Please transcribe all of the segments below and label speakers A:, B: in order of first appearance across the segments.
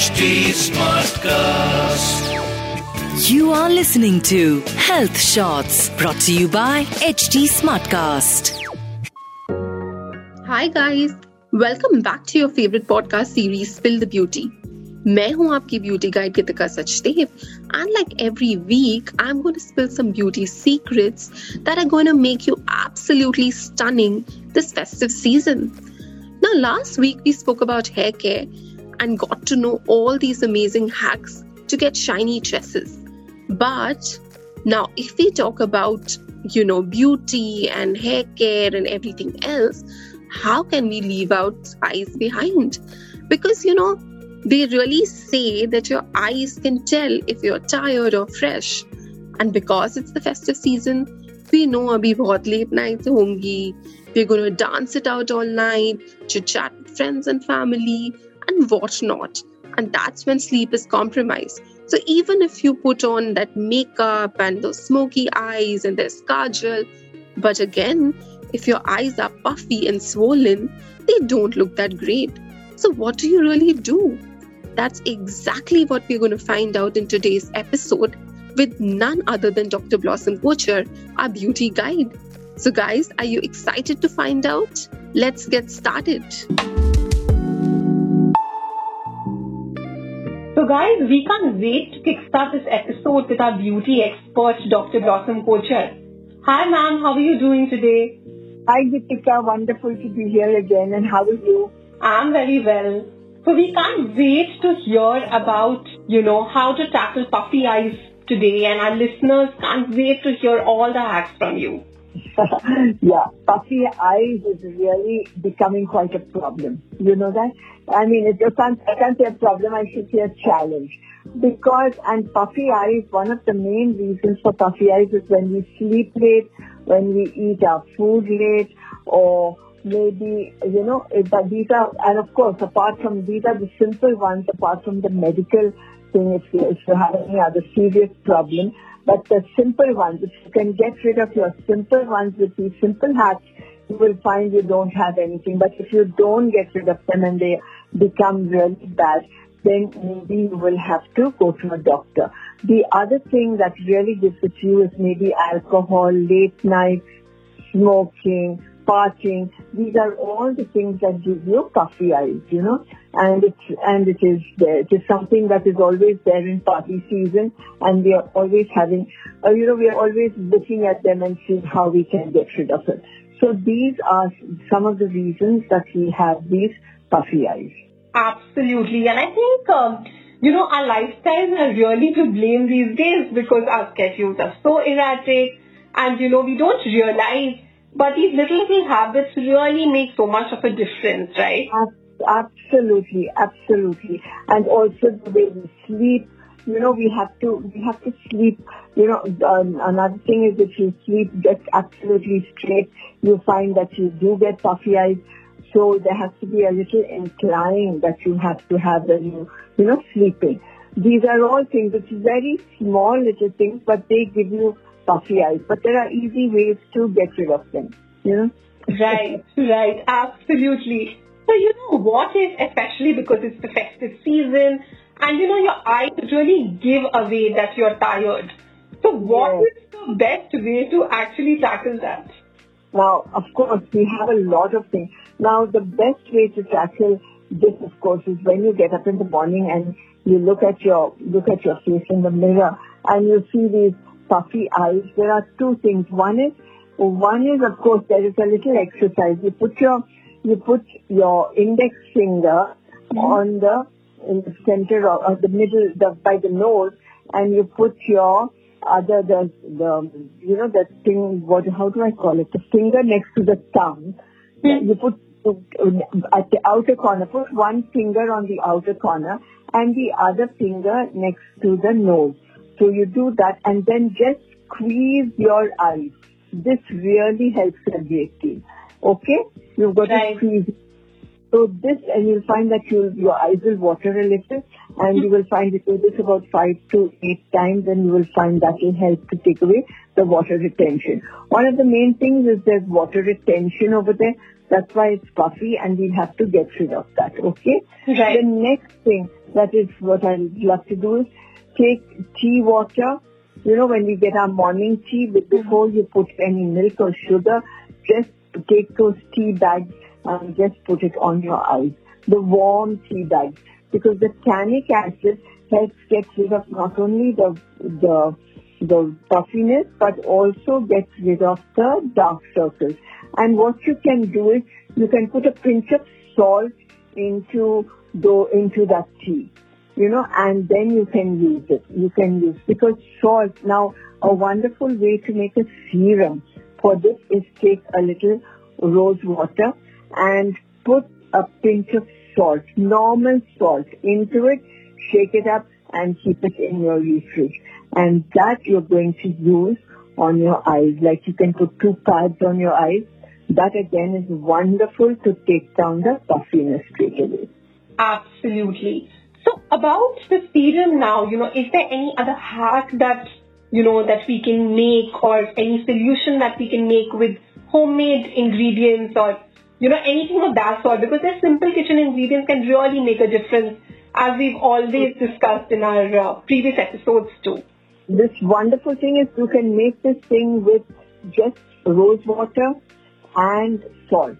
A: Smartcast.
B: You are listening to Health Shots brought to you by HT Smartcast.
C: Hi guys, welcome back to your favorite podcast series Spill the Beauty. मैं हूं आपकी beauty guide Kritika Sachdev and like every week I am going to spill some beauty secrets that are going to make you absolutely stunning this festive season Now, last week we spoke about hair care and got to know all these amazing hacks to get shiny tresses. But now, if we talk about, you know, beauty and hair care and everything else, how can we leave out eyes behind? Because, you know, they really say that your eyes can tell if you're tired or fresh. And because it's the festive season, we know abhi bahut late nights hongi. We're going to dance it out all night, chit chat with friends and family, and what not. And that's when sleep is compromised. So even if you put on that makeup and those smoky eyes and there's kajal, but again, if your eyes are puffy and swollen, they don't look that great. So what do you really do? That's exactly what we're going to find out in today's episode with none other than Dr. Blossom Kochhar, our beauty guide. So, guys, are you excited to find out? Let's get started.
D: So, guys, we can't wait to kickstart this episode with our beauty expert, Dr. Blossom Kochhar. Hi, ma'am. How are you doing today?
E: Hi, Gitika. Wonderful to be here again. And how are you?
D: I'm very well. So, we can't wait to hear about, you know, how to tackle puffy eyes today. And our listeners can't wait to hear all the hacks from you.
E: yeah, puffy eyes is really becoming quite a problem. You know that? I mean, it, I, can't, I can't say a problem, I should say a challenge. Because, and puffy eyes, one of the main reasons for puffy eyes is when we sleep late, when we eat our food late, or maybe, you know, but these are, and of course, apart from, these are the simple ones, apart from the medical thing, if you, if you have any other serious problem. But the simple ones, if you can get rid of your simple ones with these simple hacks, you will find you don't have anything. But if you don't get rid of them and they become really bad, then maybe you will have to go to a doctor. The other thing that really gives it to you is maybe alcohol, late night, smoking, partying. These are all the things that give you puffy eyes, you know. And it's and it is there. It is something that is always there in party season, and we are always having, uh, you know, we are always looking at them and seeing how we can get rid of it. So these are some of the reasons that we have these puffy eyes.
D: Absolutely, and I think. Um, you know, our lifestyles are really to blame these days because our schedules are so erratic and, you know, we don't realize but these little, little habits really make so much of a difference, right?
E: Absolutely, absolutely. And also the way we sleep, you know, we have to, we have to sleep, you know, um, another thing is if you sleep just absolutely straight, you find that you do get puffy eyes. So there has to be a little incline that you have to have when you, you know, sleeping. These are all things, it's very small little things, but they give you puffy eyes. But there are easy ways to get rid of them, you know?
D: Right, right, absolutely. So, you know, what if, especially because it's the festive season, and you know, your eyes really give away that you're tired. So, what is the best way to actually tackle that?
E: Now, of course, we have a lot of things. Now, the best way to tackle this, of course, is when you get up in the morning and you look at your look at your face in the mirror and you see these puffy eyes, there are two things. One is, one is of course there is a little exercise. You put your, you put your index finger mm-hmm. on the, in the center of, of the middle, the, by the nose, and you put your other, the, the, you know, the thing, what, how do I call it? The finger next to the thumb. Mm-hmm. You put at the outer corner, put one finger on the outer corner and the other finger next to the nose. So you do that and then just squeeze your eyes. This really helps a great deal. Okay? You've got right. to squeeze. So this, and you'll find that you your eyes will water a little, and you will find if you do this about five to eight times, then you will find that will help to take away the water retention. One of the main things is there's water retention over there. That's why it's puffy and we'll have to get rid of that, okay?
D: Right.
E: The next thing that is what I'd love to do is take tea water. You know, when we get our morning tea, but mm-hmm. before you put any milk or sugar, just take those tea bags and just put it on your eyes. The warm tea bags. Because the tannic acid helps get rid of not only the, the, the puffiness, but also gets rid of the dark circles. And what you can do is, you can put a pinch of salt into the, into that tea you know, and then you can use it. You can use because salt. Now, a wonderful way to make a serum for this is take a little rose water and put a pinch of salt, normal salt, into it, shake it up, and keep it in your refrigerator. And that you're going to use on your eyes. Like you can put two pads on your eyes. That again is wonderful to take down the puffiness straight away.
D: Absolutely. So about the serum now, you know, is there any other hack that, you know, that we can make or any solution that we can make with homemade ingredients or, you know, anything of that sort? Because their simple kitchen ingredients can really make a difference as we've always discussed in our uh, previous episodes too.
E: This wonderful thing is you can make this thing with just rose water and salt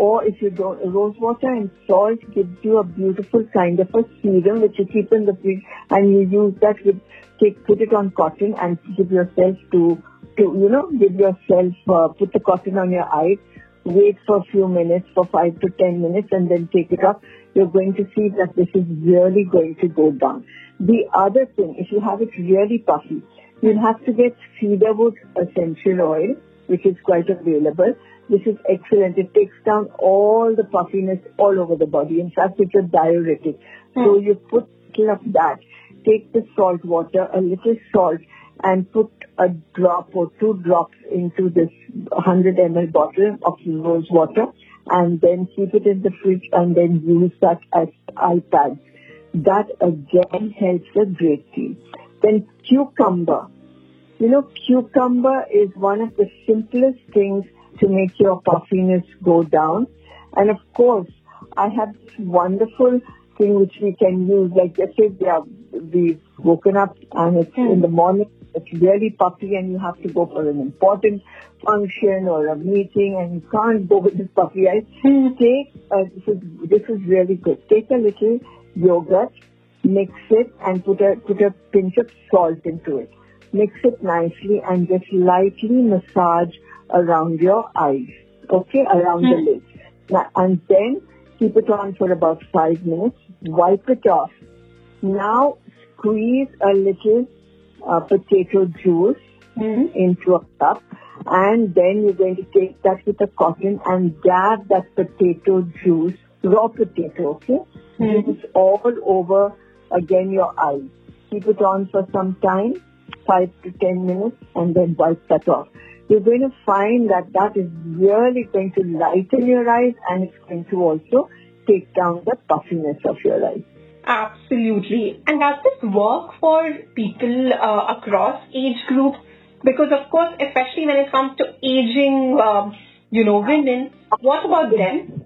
E: or if you don't, rose water and salt gives you a beautiful kind of a serum which you keep in the fridge and you use that with, take, put it on cotton and give yourself to, to, you know, give yourself, uh, put the cotton on your eyes, wait for a few minutes, for five to ten minutes and then take it off. You're going to see that this is really going to go down. The other thing, if you have it really puffy, you'll have to get cedarwood essential oil, which is quite available this is excellent. It takes down all the puffiness all over the body. In fact, it's a diuretic. So
D: Hmm.
E: you put a little of that. Take the salt water, a little salt, and put a drop or two drops into this 100 ml bottle of rose water, and then keep it in the fridge, and then use that as eye pads. That again helps a great deal. Then cucumber. You know, cucumber is one of the simplest things to make your puffiness go down. And of course, I have this wonderful thing which we can use. Like let's say we are, we've woken up and it's in the morning, it's really puffy and you have to go for an important function or a meeting and you can't go with this puffy eyes. Take, uh, this is, this is really good. Take a little yogurt, mix it and put a, put a pinch of salt into it. Mix it nicely and just lightly massage around your eyes, okay, around the hmm. lids. Now, and then keep it on for about five minutes, wipe it off. Now squeeze a little uh, potato juice hmm. into a cup and then you're going to take that with a cotton and dab that potato juice, raw potato, okay? Hmm. This is all over again your eyes. Keep it on for some time, five to ten minutes and then wipe that off you're going to find that that is really going to lighten your eyes and it's going to also take down the puffiness of your eyes.
D: Absolutely. And does this work for people uh, across age groups? Because of course, especially when it comes to aging, um, you know, women, what about them?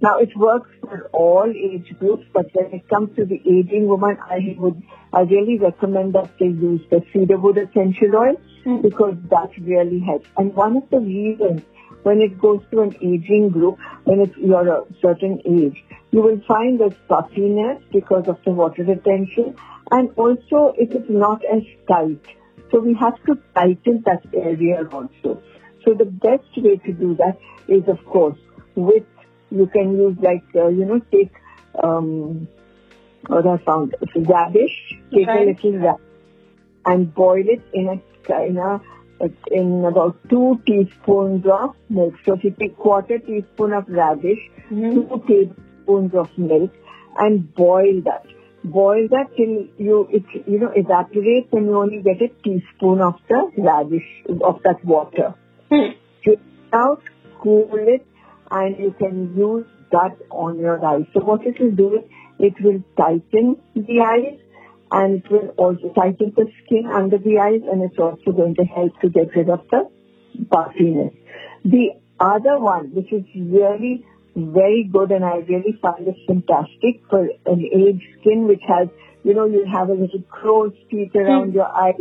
E: Now it works for all age groups, but when it comes to the aging woman, I would, I really recommend that they use the cedarwood essential oil mm-hmm. because that really helps. And one of the reasons when it goes to an aging group, when it's, you're a certain age, you will find there's puffiness because of the water retention and also it is not as tight. So we have to tighten that area also. So the best way to do that is of course with, you can use like, uh, you know, take, um, what I found, radish, take
D: Right.
E: a little radish and boil it in a in a in about two teaspoons of milk. So if you take quarter teaspoon of radish, two tablespoons of milk, and boil that. Boil that till you it you know evaporates and you only get a teaspoon of the radish of that water. Take it out, cool it, and you can use that on your eyes. So what it will do is it will tighten the eyes and it will also tighten the skin under the eyes and it's also going to help to get rid of the puffiness. The other one, which is really very good and I really find it fantastic for an aged skin which has, you know, you have a little crow's feet around hmm. your eyes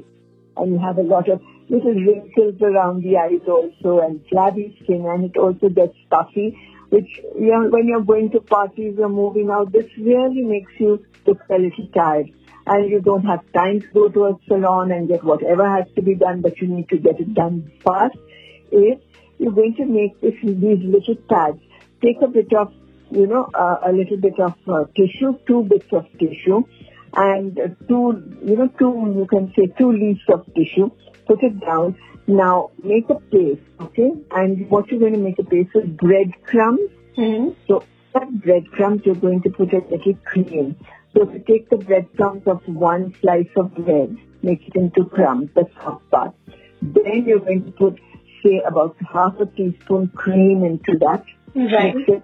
E: and you have a lot of little wrinkles around the eyes also and flabby skin and it also gets puffy which you know, when you're going to parties or moving out, this really makes you look a little tired. And you don't have time to go to a salon and get whatever has to be done, but you need to get it done fast. Is you're going to make this, these little pads. Take a bit of, you know, uh, a little bit of uh, tissue, two bits of tissue, and two, you know, two, you can say two leaves of tissue. Put it down. Now make a paste, okay? And what you're going to make a paste with breadcrumbs.
D: Mm-hmm.
E: So that breadcrumbs, you're going to put a little cream. So if you take the breadcrumbs of one slice of bread, make it into crumbs, the soft part. Then you're going to put, say, about half a teaspoon cream into that.
D: Right.
E: Mix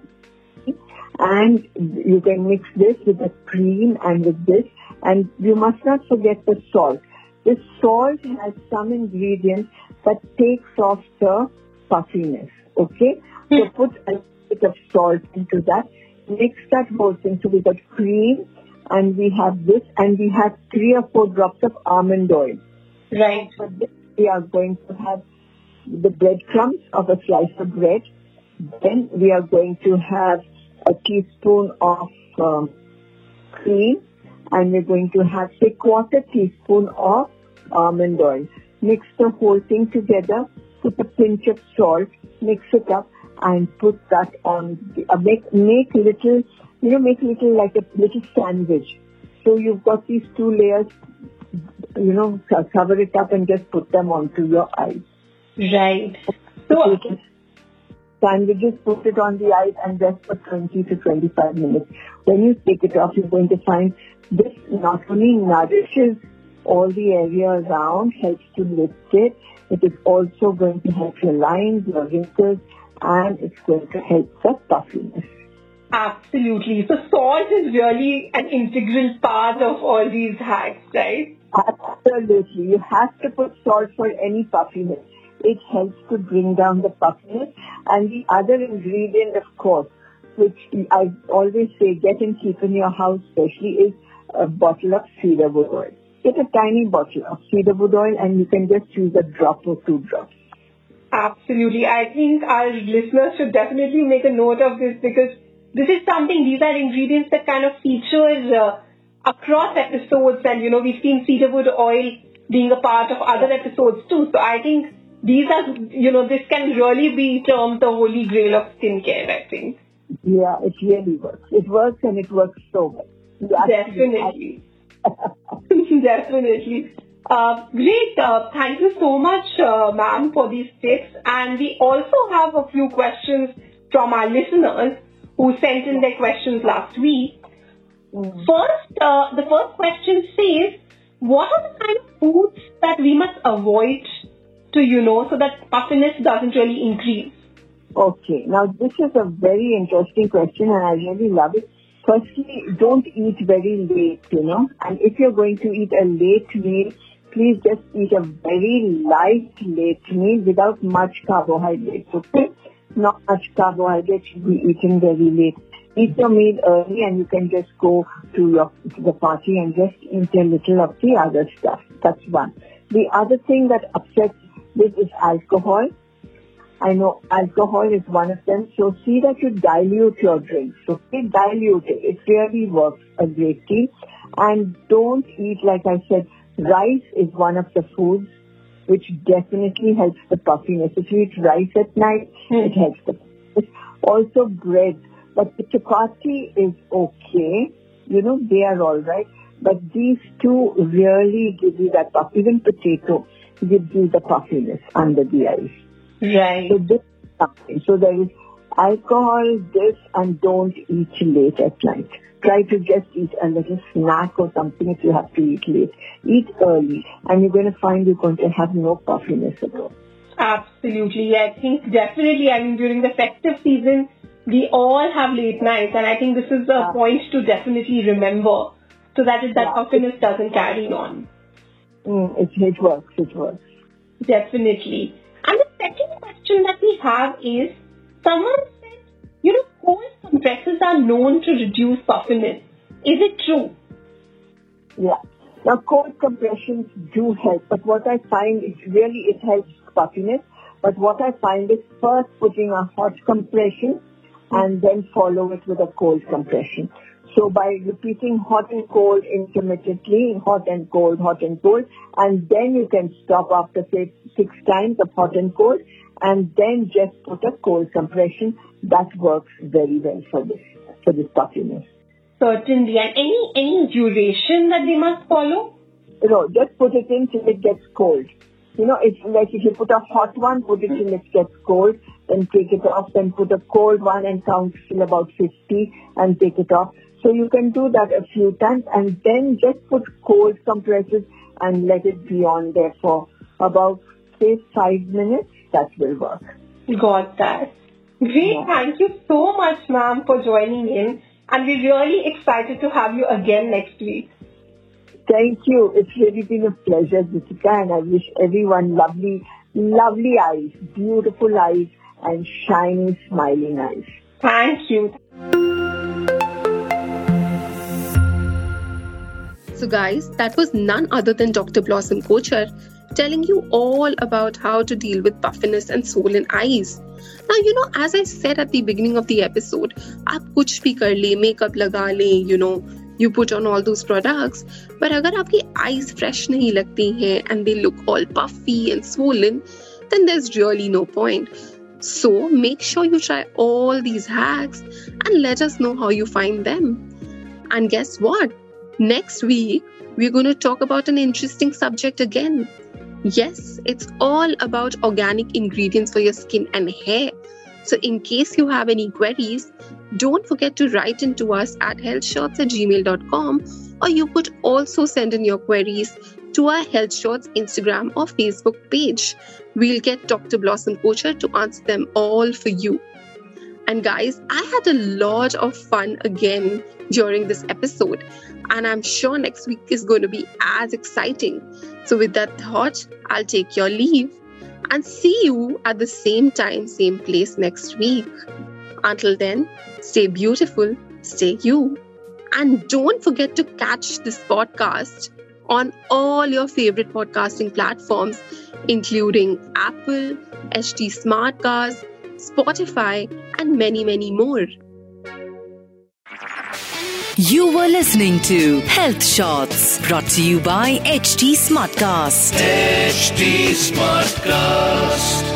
E: it. And you can mix this with the cream and with this. And you must not forget the salt. This salt has some ingredients that takes off the puffiness. Okay? So put a bit of salt into that. Mix that whole thing. So we got cream and we have this and we have three or four drops of almond oil.
D: Right.
E: For this we are going to have the breadcrumbs of a slice of bread. Then we are going to have a teaspoon of um, cream and we're going to have a quarter teaspoon of almond oil. Mix the whole thing together, put a pinch of salt, mix it up and put that on, the, uh, make, make little, you know, make little like a little sandwich. So you've got these two layers, you know, cover it up and just put them onto your eyes.
D: Right. So,
E: You can sandwiches, put it on the eyes and rest for 20 to 25 minutes. When you take it off, you're going to find this not only nourishes all the area around, helps to lift it, it is also going to help your lines, your wrinkles, and it's going to help the puffiness.
D: absolutely. So, salt is really an integral part of all these hacks, right?
E: Absolutely. You have to put salt for any puffiness. It helps to bring down the puffiness. And the other ingredient, of course, which I always say get and keep in your house especially is a bottle of cedarwood oil. Get a tiny bottle of cedarwood oil and you can just use a drop or two drops.
D: Absolutely. I think our listeners should definitely make a note of this because this is something, these are ingredients that kind of feature uh, across episodes and, you know, we've seen cedarwood oil being a part of other episodes too. So I think these are, you know, this can really be termed the holy grail of skincare, I think.
E: Yeah, it really works. It works and it works so well.
D: Definitely. Definitely. Uh, great. Uh, thank you so much, uh, ma'am, for these tips. And we also have a few questions from our listeners who sent in their questions last week.
E: Mm.
D: First, uh, the first question says, what are the kind of foods that we must avoid to, you know, so that puffiness doesn't really increase?
E: Okay, now this is a very interesting question and I really love it. Firstly, don't eat very late, you know, and if you're going to eat a late meal, please just eat a very light late meal without much carbohydrates, okay? Not much carbohydrates should be eaten very late. Eat your meal early and you can just go to your to the party and just eat a little of the other stuff. That's one. The other thing that upsets this is alcohol. I know alcohol is one of them. So see that you dilute your drinks. Okay, dilute it. It really works a great deal. And don't eat, like I said, rice is one of the foods which definitely helps the puffiness. If you eat rice at night, hmm. it helps the puffiness. Also bread. But the chapati is okay. You know, they are alright. But these two really give you that puff. Even potato gives you the puffiness under the eyes.
D: Right.
E: So this is something. So there is alcohol, this, and don't eat late at night. Try to just eat a little snack or something if you have to eat late. Eat early, and you're going to find you're going to have no puffiness at all.
D: Absolutely. I think definitely, I mean, during the festive season, we all have late nights, and I think this is a
E: Yeah.
D: point to definitely remember so that it, that
E: Yeah.
D: puffiness doesn't carry on.
E: Mm, it, it works, it works.
D: Definitely. And the second question that we have is someone said, you know, cold compresses are known to reduce puffiness. Is it true?
E: Yeah. Now, cold compressions do help, but what I find is really it helps puffiness. But what I find is first putting a hot compression and then follow it with a cold compression. So by repeating hot and cold intermittently, hot and cold, hot and cold, and then you can stop after say six times of hot and cold, and then just put a cold compression. That works very well for this for this puffiness.
D: Certainly. And any any duration that they must follow?
E: Know, just put it in till it gets cold. You know, it's like if you put a hot one, put it till it gets cold, then take it off, then put a cold one and count till about 50 and take it off. So you can do that a few times and then just put cold compresses and let it be on there for about say five minutes. That will work.
D: Got that. Great.
E: Yeah.
D: Thank you so much, ma'am, for joining in. And we're really excited to have you again next week.
E: Thank you. It's really been a pleasure, Jessica, and I wish everyone lovely, lovely eyes, beautiful eyes, and shiny, smiling eyes.
D: Thank you.
C: So, guys, that was none other than Dr. Blossom Kochhar telling you all about how to deal with puffiness and swollen eyes. Now, you know, as I said at the beginning of the episode, aap kuch bhi kar le, makeup you know, you put on all those products. But agar aapki eyes fresh nahi lagti hai and they look all puffy and swollen, then there's really no point. So make sure you try all these hacks and let us know how you find them. And guess what? Next week, we're going to talk about an interesting subject again. Yes, it's all about organic ingredients for your skin and hair. So, in case you have any queries, don't forget to write into us at healthshots at gmail.com or you could also send in your queries to our Health Shots Instagram or Facebook page. We'll get Dr. Blossom Kochhar to answer them all for you. And guys, I had a lot of fun again during this episode, and I'm sure next week is going to be as exciting. So, with that thought, I'll take your leave and see you at the same time, same place next week. Until then, stay beautiful, stay you, and don't forget to catch this podcast on all your favorite podcasting platforms, including Apple, HT Smartcast, Spotify, and many, many more.
B: You were listening to Health Shots brought to you by HT Smartcast.
A: HT Smartcast.